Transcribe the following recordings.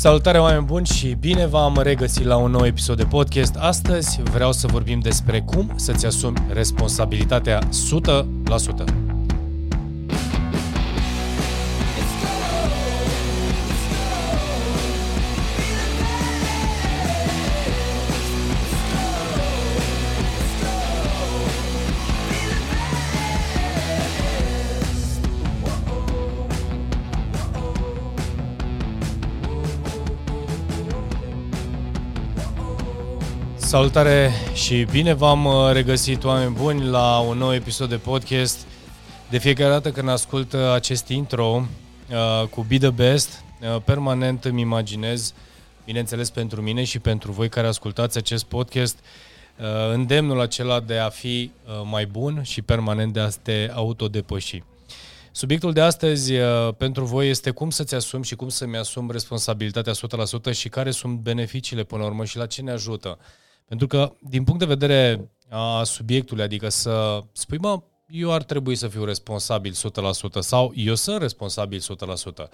Salutare oameni buni și bine v-am regăsit la un nou episod de podcast. Astăzi vreau să vorbim despre cum să-ți asumi responsabilitatea 100%. Salutare și bine v-am uh, regăsit, oameni buni, la un nou episod de podcast. De fiecare dată când ascult uh, acest intro uh, cu Be The Best, uh, permanent îmi imaginez, bineînțeles pentru mine și pentru voi care ascultați acest podcast, uh, îndemnul acela de a fi uh, mai bun și permanent de a te autodepăși. Subiectul de astăzi uh, pentru voi este cum să-ți asumi și cum să-mi asum responsabilitatea 100% și care sunt beneficiile până la urmă și la ce ne ajută. Pentru că, din punct de vedere a subiectului, adică să spui, mă, eu ar trebui să fiu responsabil 100% sau eu sunt responsabil 100%.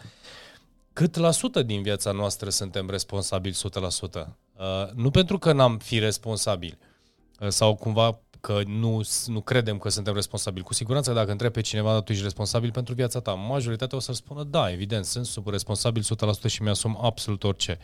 Cât la sută din viața noastră suntem responsabili 100%? Uh, nu pentru că n-am fi responsabil uh, sau cumva că nu, nu credem că suntem responsabili. Cu siguranță dacă întrebi pe cineva, tu ești responsabil pentru viața ta, majoritatea o să spună, da, evident, sunt super responsabil 100% și mi-asum absolut orice.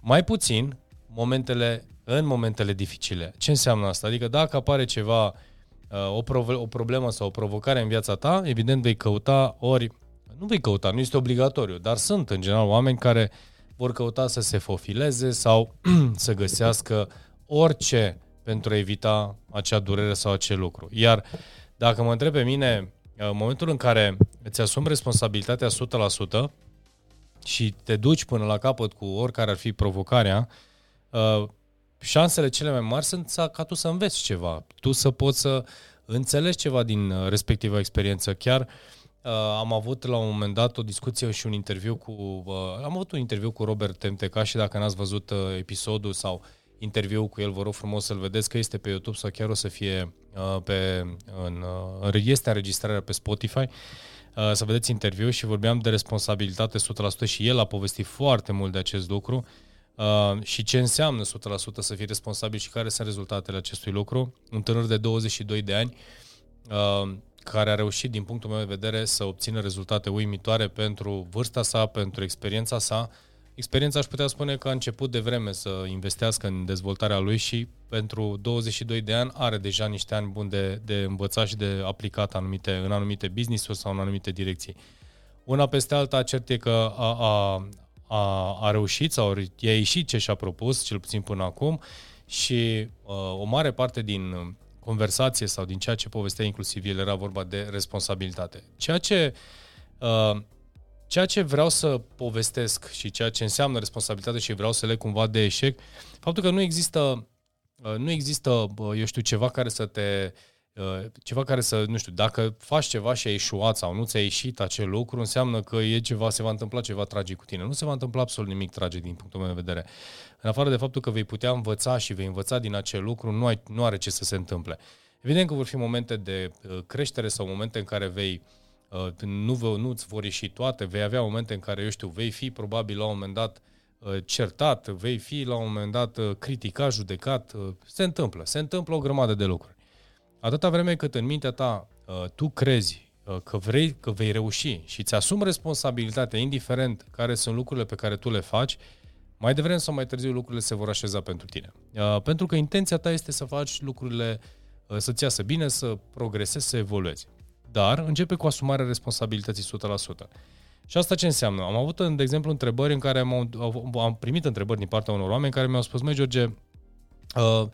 Mai puțin momentele în momentele dificile. Ce înseamnă asta? Adică dacă apare ceva, uh, o, prov- o problemă sau o provocare în viața ta, evident vei căuta ori, nu vei căuta, nu este obligatoriu, dar sunt în general oameni care vor căuta să se fofileze sau să găsească orice pentru a evita acea durere sau acel lucru. Iar dacă mă întreb pe mine, uh, în momentul în care îți asumi responsabilitatea 100% și te duci până la capăt cu oricare ar fi provocarea, uh, șansele cele mai mari sunt ca tu să înveți ceva, tu să poți să înțelegi ceva din uh, respectiva experiență. Chiar uh, am avut la un moment dat o discuție și un interviu cu... Uh, am avut un interviu cu Robert Temteca și dacă n-ați văzut uh, episodul sau interviul cu el, vă rog frumos să-l vedeți că este pe YouTube sau chiar o să fie uh, pe... În, uh, este înregistrarea pe Spotify. Uh, să vedeți interviu și vorbeam de responsabilitate 100% și el a povestit foarte mult de acest lucru. Uh, Uh, și ce înseamnă 100% să fii responsabil și care sunt rezultatele acestui lucru. Un tânăr de 22 de ani uh, care a reușit, din punctul meu de vedere, să obțină rezultate uimitoare pentru vârsta sa, pentru experiența sa. Experiența aș putea spune că a început de vreme să investească în dezvoltarea lui și pentru 22 de ani are deja niște ani buni de, de învățat și de aplicat anumite, în anumite business-uri sau în anumite direcții. Una peste alta, cert e că a, a, a, a reușit sau i-a ieșit ce și-a propus, cel puțin până acum, și uh, o mare parte din conversație sau din ceea ce povestea inclusiv el era vorba de responsabilitate. Ceea ce, uh, ceea ce vreau să povestesc și ceea ce înseamnă responsabilitate și vreau să le cumva de eșec, faptul că nu există, uh, nu există, uh, eu știu, ceva care să te uh, Uh, ceva care să, nu știu, dacă faci ceva și ai ieșuat sau nu ți-a ieșit acel lucru, înseamnă că e ceva, se va întâmpla ceva tragic cu tine. Nu se va întâmpla absolut nimic tragic din punctul meu de vedere. În afară de faptul că vei putea învăța și vei învăța din acel lucru, nu, ai, nu are ce să se întâmple. Evident că vor fi momente de uh, creștere sau momente în care vei uh, nu, nu îți vor ieși toate, vei avea momente în care, eu știu, vei fi probabil la un moment dat certat, vei fi la un moment dat criticat, judecat, se întâmplă, se întâmplă o grămadă de lucruri. Atâta vreme cât în mintea ta uh, tu crezi uh, că vrei, că vei reuși și îți asumi responsabilitatea, indiferent care sunt lucrurile pe care tu le faci, mai devreme sau mai târziu lucrurile se vor așeza pentru tine. Uh, pentru că intenția ta este să faci lucrurile să-ți iasă bine, să progresezi, să evoluezi. Dar începe cu asumarea responsabilității 100%. Și asta ce înseamnă? Am avut, de exemplu, întrebări în care am, am primit întrebări din partea unor oameni care mi-au spus, măi, George, uh,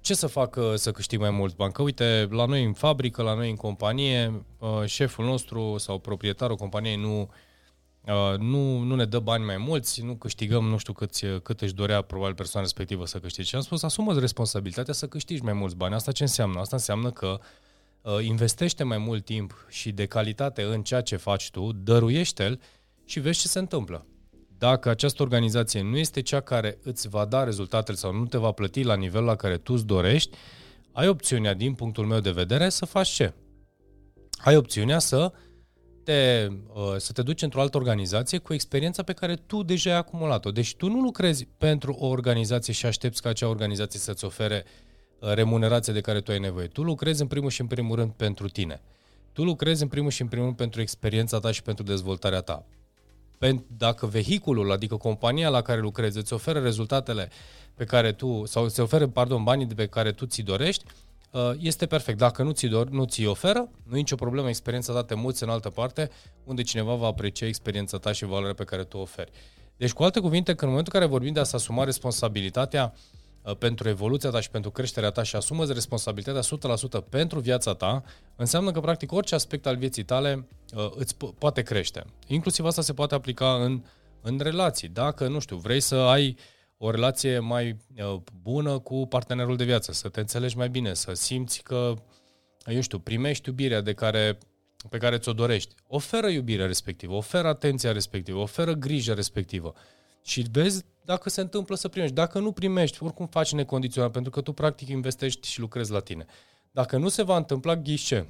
ce să facă să câștig mai mulți bani? Că uite, la noi în fabrică, la noi în companie, uh, șeful nostru sau proprietarul companiei nu, uh, nu, nu ne dă bani mai mulți, nu câștigăm nu știu cât, cât își dorea probabil persoana respectivă să câștige. Și am spus, asumă responsabilitatea să câștigi mai mulți bani. Asta ce înseamnă? Asta înseamnă că uh, investește mai mult timp și de calitate în ceea ce faci tu, dăruiește-l și vezi ce se întâmplă dacă această organizație nu este cea care îți va da rezultatele sau nu te va plăti la nivelul la care tu îți dorești, ai opțiunea, din punctul meu de vedere, să faci ce? Ai opțiunea să te, uh, să te duci într-o altă organizație cu experiența pe care tu deja ai acumulat-o. Deci tu nu lucrezi pentru o organizație și aștepți ca acea organizație să-ți ofere uh, remunerația de care tu ai nevoie. Tu lucrezi în primul și în primul rând pentru tine. Tu lucrezi în primul și în primul rând pentru experiența ta și pentru dezvoltarea ta. Dacă vehiculul, adică compania la care lucrezi, îți oferă rezultatele pe care tu, sau îți oferă, pardon, banii de pe care tu ți dorești, Uh, este perfect. Dacă nu ți, dor, nu ți oferă, nu e nicio problemă, experiența ta te muți în altă parte unde cineva va aprecia experiența ta și valoarea pe care tu o oferi. Deci, cu alte cuvinte, că în momentul în care vorbim de a-ți asuma responsabilitatea uh, pentru evoluția ta și pentru creșterea ta și asumă responsabilitatea 100% pentru viața ta, înseamnă că practic orice aspect al vieții tale uh, îți poate crește. Inclusiv asta se poate aplica în, în relații. Dacă, nu știu, vrei să ai uh, o relație mai uh, bună cu partenerul de viață, să te înțelegi mai bine, să simți că, eu știu, primești iubirea de care, pe care ți-o dorești. Oferă iubirea respectivă, oferă atenția respectivă, oferă grijă respectivă. Și vezi dacă se întâmplă să primești. Dacă nu primești, oricum faci necondiționat, pentru că tu practic investești și lucrezi la tine. Dacă nu se va întâmpla, ghișe.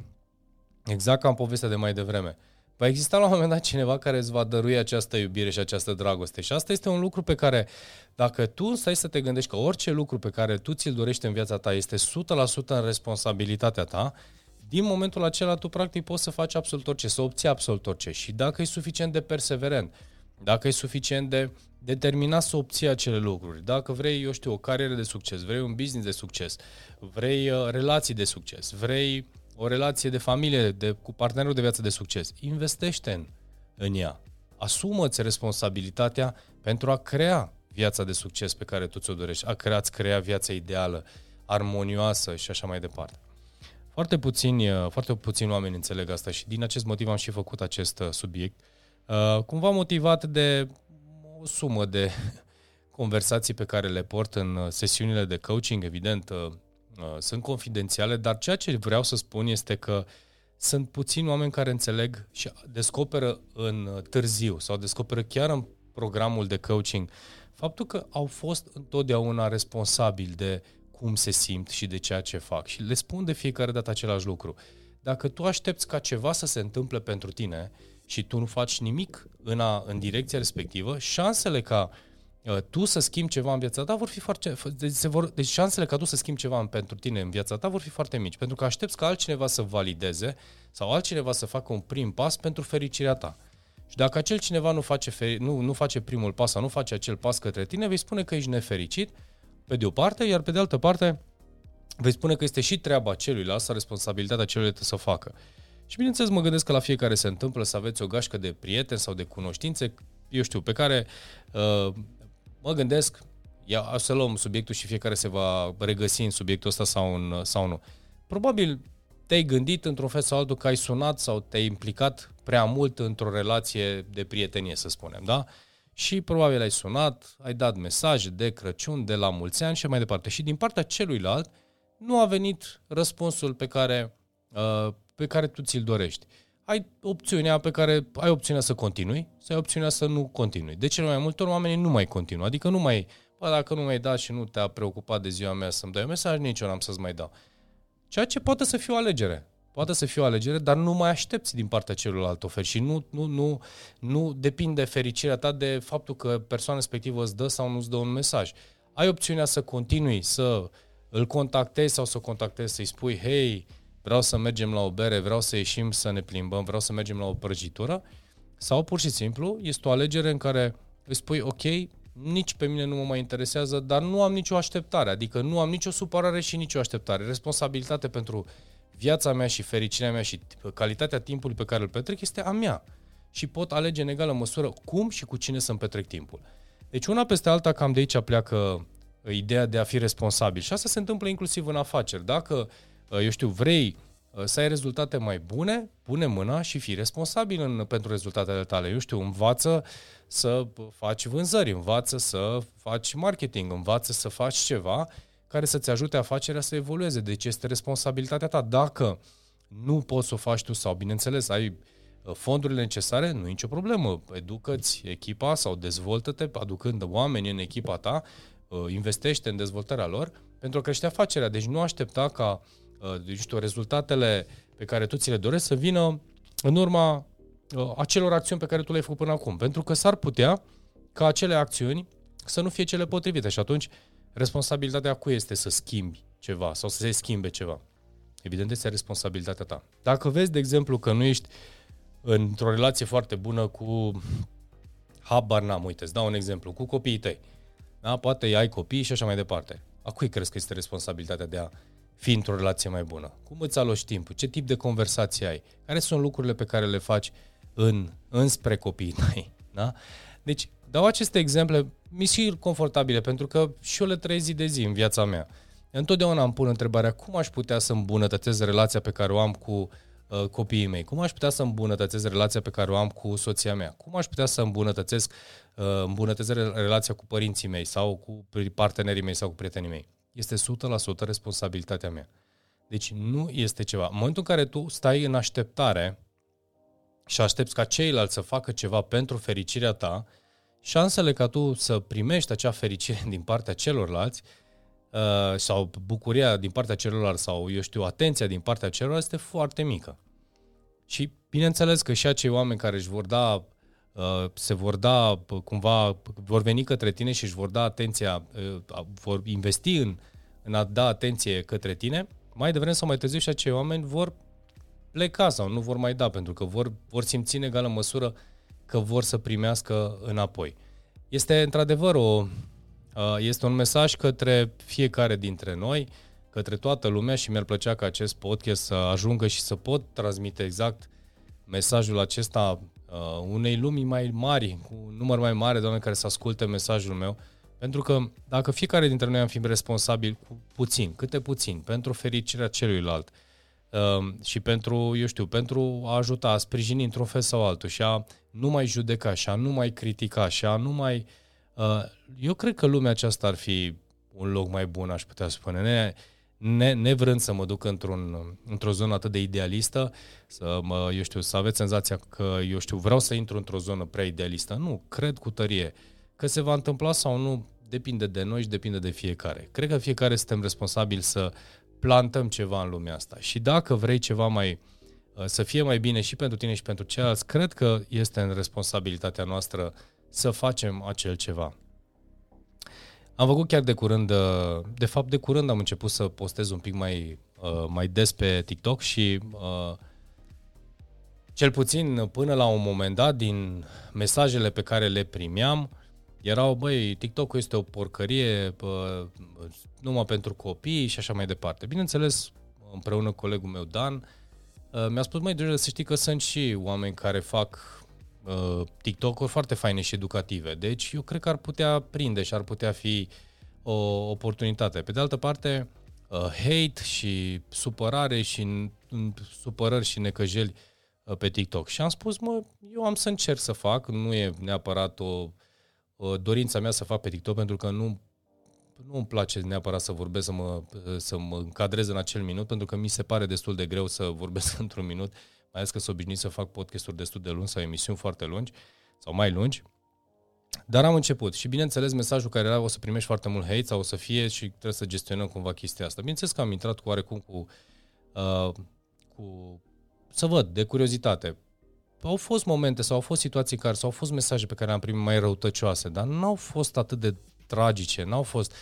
Exact ca în povestea de mai devreme va exista la un moment dat cineva care îți va dărui această iubire și această dragoste. Și asta este un lucru pe care, dacă tu stai să te gândești că orice lucru pe care tu ți-l dorești în viața ta este 100% în responsabilitatea ta, din momentul acela tu practic poți să faci absolut orice, să obții absolut orice. Și dacă e suficient de perseverent, dacă e suficient de determinat să obții acele lucruri, dacă vrei, eu știu, o carieră de succes, vrei un business de succes, vrei uh, relații de succes, vrei o relație de familie de, cu partenerul de viață de succes, investește în, în ea. Asumă-ți responsabilitatea pentru a crea viața de succes pe care tu ți-o dorești, a crea, crea viața ideală, armonioasă și așa mai departe. Foarte puțini, foarte puțini oameni înțeleg asta și din acest motiv am și făcut acest uh, subiect. Uh, cumva motivat de o sumă de conversații pe care le port în uh, sesiunile de coaching, evident, Uh, sunt confidențiale, dar ceea ce vreau să spun este că sunt puțini oameni care înțeleg și descoperă în uh, târziu sau descoperă chiar în programul de coaching faptul că au fost întotdeauna responsabili de cum se simt și de ceea ce fac. Și le spun de fiecare dată același lucru. Dacă tu aștepți ca ceva să se întâmple pentru tine și tu nu faci nimic în, a, în direcția respectivă, șansele ca uh, Uh, tu să schimbi ceva în viața ta vor fi foarte... Deci, se vor, deci șansele ca tu să schimbi ceva pentru tine în viața ta vor fi foarte mici, pentru că aștepți ca altcineva să valideze sau altcineva să facă un prim pas pentru fericirea ta. Și dacă acel cineva nu face, feri, nu, nu face primul pas sau nu face acel pas către tine, vei spune că ești nefericit, pe de o parte, iar pe de altă parte vei spune că este și treaba celuilalt sau responsabilitatea celuilalt să facă. Și bineînțeles mă gândesc că la fiecare se întâmplă să aveți o gașcă de prieteni sau de cunoștințe, eu știu, pe care uh, mă gândesc, ia, să luăm subiectul și fiecare se va regăsi în subiectul ăsta sau, în, sau nu. Probabil te-ai gândit într-un fel sau altul că ai sunat sau te-ai implicat prea mult într-o relație de prietenie, să spunem, da? Și probabil ai sunat, ai dat mesaje de Crăciun, de la mulți ani și mai departe. Și din partea celuilalt nu a venit răspunsul pe care, uh, pe care tu ți-l dorești ai opțiunea pe care ai opțiunea să continui sau ai opțiunea să nu continui. De cele mai multe ori oamenii nu mai continuă, adică nu mai, bă, dacă nu mai dat și nu te-a preocupat de ziua mea să-mi dai un mesaj, nici eu n-am să-ți mai dau. Ceea ce poate să fie o alegere. Poate să fie o alegere, dar nu mai aștepți din partea celuilalt oferi și nu, nu, nu, nu depinde fericirea ta de faptul că persoana respectivă îți dă sau nu îți dă un mesaj. Ai opțiunea să continui, să îl contactezi sau să o contactezi, să-i spui, hei, vreau să mergem la o bere, vreau să ieșim să ne plimbăm, vreau să mergem la o prăjitură, sau pur și simplu este o alegere în care îți spui, ok, nici pe mine nu mă mai interesează, dar nu am nicio așteptare, adică nu am nicio supărare și nicio așteptare. Responsabilitate pentru viața mea și fericirea mea și calitatea timpului pe care îl petrec este a mea. Și pot alege în egală măsură cum și cu cine să-mi petrec timpul. Deci una peste alta cam de aici pleacă ideea de a fi responsabil. Și asta se întâmplă inclusiv în afaceri. Dacă Uh, eu știu, vrei uh, să ai rezultate mai bune, pune mâna și fii responsabil în, pentru rezultatele tale. Eu știu, învață să faci vânzări, învață să faci marketing, învață să faci ceva care să-ți ajute afacerea să evolueze. Deci este responsabilitatea ta. Dacă nu poți să o faci tu sau, bineînțeles, ai uh, fondurile necesare, nu e nicio problemă. Educă-ți echipa sau dezvoltă-te aducând oameni în echipa ta, investește în dezvoltarea lor pentru a crește afacerea. Deci nu aștepta ca uh, știu, rezultatele pe care tu ți le dorești să vină în urma uh, acelor acțiuni pe care tu le-ai făcut până acum. Pentru că s-ar putea ca acele acțiuni să nu fie cele potrivite și atunci responsabilitatea cui este să schimbi ceva sau să se schimbe ceva. Evident, este responsabilitatea ta. Dacă vezi, de exemplu, că nu ești într-o relație foarte bună cu habar n-am, uite, îți dau un exemplu, cu copiii tăi. Da? Poate ai copii și așa mai departe. A cui crezi că este responsabilitatea de a fi într-o relație mai bună? Cum îți aloci timpul? Ce tip de conversație ai? Care sunt lucrurile pe care le faci în, înspre copiii tăi? Da? Deci, dau aceste exemple misiuni confortabile, pentru că și eu le trăiesc zi de zi în viața mea. Întotdeauna îmi pun întrebarea cum aș putea să îmbunătățesc relația pe care o am cu uh, copiii mei, cum aș putea să îmbunătățesc relația pe care o am cu soția mea, cum aș putea să îmbunătățesc, uh, îmbunătățesc relația cu părinții mei sau cu partenerii mei sau cu prietenii mei. Este 100% responsabilitatea mea. Deci nu este ceva. În momentul în care tu stai în așteptare și aștepți ca ceilalți să facă ceva pentru fericirea ta, șansele ca tu să primești acea fericire din partea celorlalți uh, sau bucuria din partea celorlalți sau, eu știu, atenția din partea celorlalți este foarte mică. Și bineînțeles că și acei oameni care își vor da, uh, se vor da cumva, vor veni către tine și își vor da atenția, uh, vor investi în, în a da atenție către tine, mai devreme sau mai târziu și acei oameni vor pleca sau nu vor mai da, pentru că vor, vor simți în egală măsură că vor să primească înapoi. Este într-adevăr o, este un mesaj către fiecare dintre noi, către toată lumea și mi-ar plăcea ca acest podcast să ajungă și să pot transmite exact mesajul acesta unei lumii mai mari, cu un număr mai mare de oameni care să asculte mesajul meu, pentru că dacă fiecare dintre noi am fi responsabil cu puțin, câte puțin, pentru fericirea celuilalt, Ehm, și pentru, eu știu, pentru a ajuta, a sprijini într-un fel sau altul și a nu mai judeca și a nu mai critica și a nu mai... Uh, eu cred că lumea aceasta ar fi un loc mai bun, aș putea spune. Ne, ne, nevrând să mă duc într-un, într-o zonă atât de idealistă, să mă, eu știu, să aveți senzația că, eu știu, vreau să intru într-o zonă prea idealistă. Nu, cred cu tărie. Că se va întâmpla sau nu, depinde de noi și depinde de fiecare. Cred că fiecare suntem responsabili să plantăm ceva în lumea asta. Și dacă vrei ceva mai uh, să fie mai bine și pentru tine și pentru ceilalți, cred că este în responsabilitatea noastră să facem acel ceva. Am făcut chiar de curând, uh, de fapt de curând am început să postez un pic mai, uh, mai des pe TikTok și cel puțin până la un moment dat din mesajele pe care le primeam, erau, băi, TikTok-ul este o porcărie bă, numai pentru copii și așa mai departe. Bineînțeles, împreună cu colegul meu Dan, uh, mi-a spus, mai deja să știi că sunt și oameni care fac uh, TikTok-uri foarte faine și educative. Deci eu cred că ar putea prinde și ar putea fi o oportunitate. Pe de altă parte, uh, hate și supărare și supărări și necăjeli uh, pe TikTok. Și am spus, mă, eu am să încerc să fac, nu e neapărat o dorința mea să fac pe TikTok pentru că nu nu îmi place neapărat să vorbesc, să mă, să mă încadrez în acel minut, pentru că mi se pare destul de greu să vorbesc într-un minut, mai ales că sunt obișnuit să fac podcasturi destul de lungi sau emisiuni foarte lungi sau mai lungi. Dar am început și bineînțeles mesajul care era o să primești foarte mult hate sau o să fie și trebuie să gestionăm cumva chestia asta. Bineînțeles că am intrat cu oarecum cu, uh, cu să văd, de curiozitate au fost momente sau au fost situații care, sau au fost mesaje pe care am primit mai răutăcioase, dar nu au fost atât de tragice, n-au fost...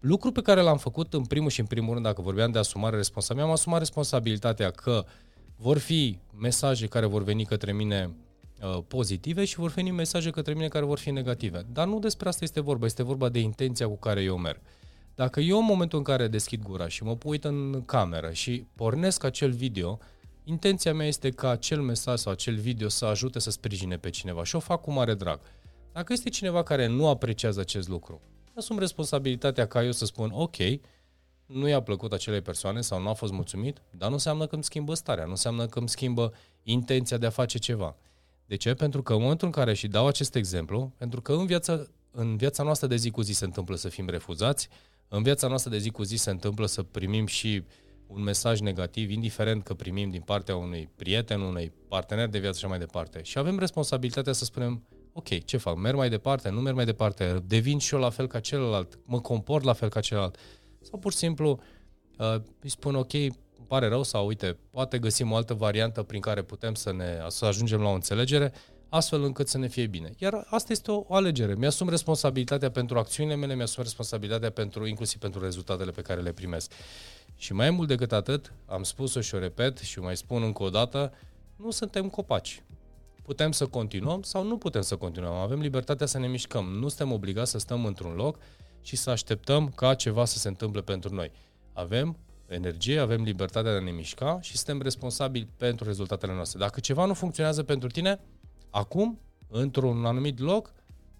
Lucru pe care l-am făcut în primul și în primul rând, dacă vorbeam de asumare responsabilă, am asumat responsabilitatea că vor fi mesaje care vor veni către mine uh, pozitive și vor veni mesaje către mine care vor fi negative. Dar nu despre asta este vorba, este vorba de intenția cu care eu merg. Dacă eu în momentul în care deschid gura și mă uit în cameră și pornesc acel video, Intenția mea este ca acel mesaj sau acel video să ajute să sprijine pe cineva și o fac cu mare drag. Dacă este cineva care nu apreciază acest lucru, asum responsabilitatea ca eu să spun, ok, nu i-a plăcut acelei persoane sau nu a fost mulțumit, dar nu înseamnă că îmi schimbă starea, nu înseamnă că îmi schimbă intenția de a face ceva. De ce? Pentru că în momentul în care și dau acest exemplu, pentru că în viața, în viața noastră de zi cu zi se întâmplă să fim refuzați, în viața noastră de zi cu zi se întâmplă să primim și un mesaj negativ, indiferent că primim din partea unui prieten, unui partener de viață și mai departe. Și avem responsabilitatea să spunem, ok, ce fac? Merg mai departe? Nu merg mai departe? Devin și eu la fel ca celălalt? Mă comport la fel ca celălalt? Sau pur și simplu uh, îi spun, ok, îmi pare rău sau uite, poate găsim o altă variantă prin care putem să ne să ajungem la o înțelegere, astfel încât să ne fie bine. Iar asta este o, o alegere. Mi-asum responsabilitatea pentru acțiunile mele, mi-asum responsabilitatea pentru, inclusiv pentru rezultatele pe care le primesc. Și mai mult decât atât, am spus-o și o repet și o mai spun încă o dată, nu suntem copaci. Putem să continuăm sau nu putem să continuăm. Avem libertatea să ne mișcăm. Nu suntem obligați să stăm într-un loc și să așteptăm ca ceva să se întâmple pentru noi. Avem energie, avem libertatea de a ne mișca și suntem responsabili pentru rezultatele noastre. Dacă ceva nu funcționează pentru tine, acum, într-un anumit loc,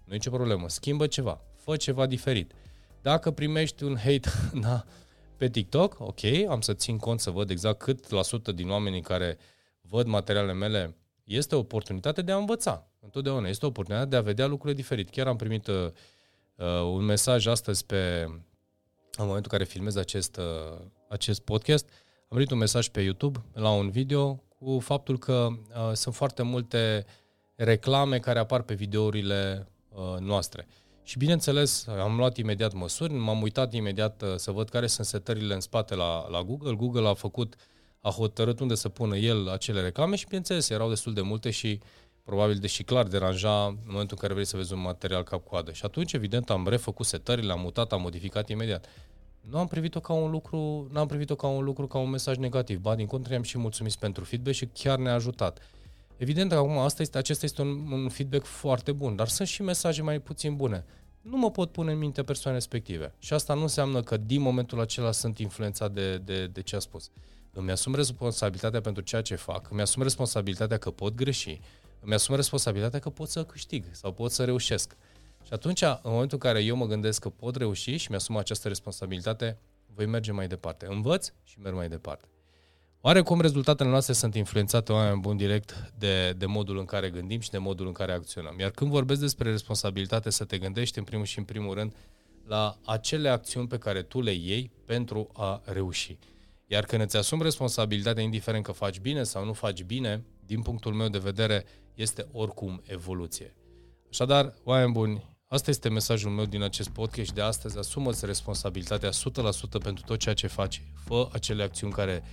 nu e nicio problemă. Schimbă ceva, fă ceva diferit. Dacă primești un hate na, pe TikTok, ok, am să țin cont să văd exact cât la sută din oamenii care văd materialele mele este o oportunitate de a învăța. Întotdeauna este o oportunitate de a vedea lucrurile diferit. Chiar am primit uh, uh, un mesaj astăzi pe, în momentul în care filmez acest, uh, acest podcast, am primit un mesaj pe YouTube la un video cu faptul că uh, sunt foarte multe reclame care apar pe videourile uh, noastre. Și bineînțeles, am luat imediat măsuri, m-am uitat imediat uh, să văd care sunt setările în spate la, la Google. Google a făcut, a hotărât unde să pună el acele reclame și bineînțeles, erau destul de multe și probabil, deși clar, deranja în momentul în care vrei să vezi un material cap-coadă. Și atunci, evident, am refăcut setările, am mutat, am modificat imediat. Nu am privit-o ca un lucru, n-am privit-o ca un lucru, ca un mesaj negativ. Ba, din contră, am și mulțumit pentru feedback și chiar ne-a ajutat. Evident, acum asta este, acesta este un, un feedback foarte bun, dar sunt și mesaje mai puțin bune. Nu mă pot pune în minte persoane respective. Și asta nu înseamnă că din momentul acela sunt influențat de, de, de ce a spus. Îmi asum responsabilitatea pentru ceea ce fac, îmi asum responsabilitatea că pot greși, îmi asum responsabilitatea că pot să câștig sau pot să reușesc. Și atunci, în momentul în care eu mă gândesc că pot reuși și mi-asum această responsabilitate, voi merge mai departe. Învăț și merg mai departe. Oarecum rezultatele noastre sunt influențate oameni bun direct de, de modul în care gândim și de modul în care acționăm. Iar când vorbesc despre responsabilitate, să te gândești în primul și în primul rând la acele acțiuni pe care tu le iei pentru a reuși. Iar când îți asumi responsabilitatea, indiferent că faci bine sau nu faci bine, din punctul meu de vedere, este oricum evoluție. Așadar, oameni buni, asta este mesajul meu din acest podcast de astăzi. Asumă-ți responsabilitatea 100% pentru tot ceea ce faci. Fă acele acțiuni care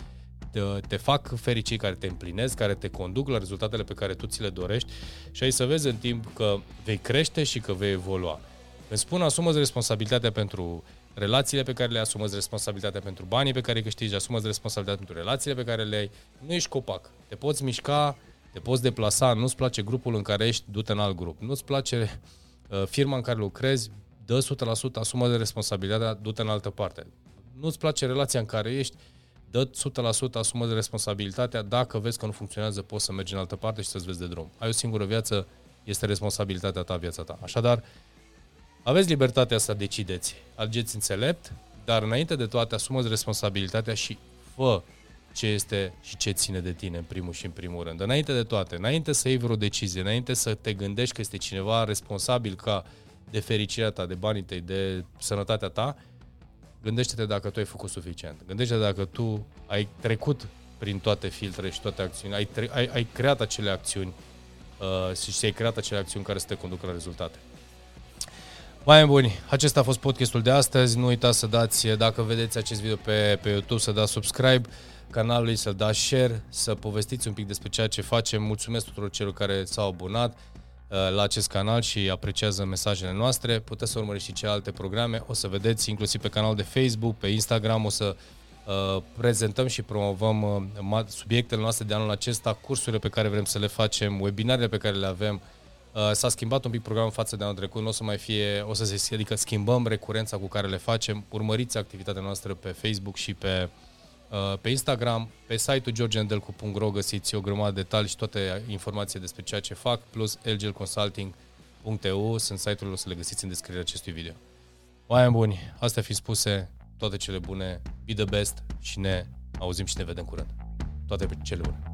te, te fac fericit, care te împlinesc, care te conduc la rezultatele pe care tu ți le dorești și ai să vezi în timp că vei crește și că vei evolua. Îmi spun, asumă responsabilitatea pentru relațiile pe care le asumă responsabilitatea pentru banii pe care îi câștigi, asumă responsabilitatea pentru relațiile pe care le ai. Nu ești copac. Te poți mișca, te poți deplasa, nu-ți place grupul în care ești, du-te în alt grup. Nu-ți place uh, firma în care lucrezi, dă 100%, asumă de responsabilitatea, du-te în altă parte. Nu-ți place relația în care ești, dă 100%, asumă de responsabilitatea, dacă vezi că nu funcționează, poți să mergi în altă parte și să-ți vezi de drum. Ai o singură viață, este responsabilitatea ta, viața ta. Așadar, aveți libertatea să decideți. Algeți înțelept, dar înainte de toate asumați responsabilitatea și fă ce este și ce ține de tine în primul și în primul rând. Înainte de toate, înainte să iei vreo decizie, înainte să te gândești că este cineva responsabil ca de fericirea ta, de banii tăi, de sănătatea ta, gândește-te dacă tu ai făcut suficient. Gândește-te dacă tu ai trecut prin toate filtrele și toate acțiunile, ai, tre- ai, ai creat acele acțiuni uh, și ai creat acele acțiuni care să te conducă la rezultate. Mai buni, acesta a fost podcastul de astăzi. Nu uitați să dați, dacă vedeți acest video pe, pe YouTube, să dați subscribe canalului, să dați share, să povestiți un pic despre ceea ce facem. Mulțumesc tuturor celor care s-au abonat uh, la acest canal și apreciază mesajele noastre. Puteți să urmăriți și celelalte programe. O să vedeți inclusiv pe canal de Facebook, pe Instagram, o să uh, prezentăm și promovăm uh, subiectele noastre de anul acesta, cursurile pe care vrem să le facem, webinarele pe care le avem, Uh, s-a schimbat un pic programul față de anul trecut, nu o să mai fie, o să se adică schimbăm recurența cu care le facem. Urmăriți activitatea noastră pe Facebook și pe, uh, pe Instagram. Pe site-ul georgiandelcu.ro găsiți o grămadă de detalii și toate informații despre ceea ce fac, plus lgelconsulting.eu sunt site-urile, o să le găsiți în descrierea acestui video. Oameni buni, astea fi spuse, toate cele bune, be the best și ne auzim și ne vedem curând. Toate cele bune.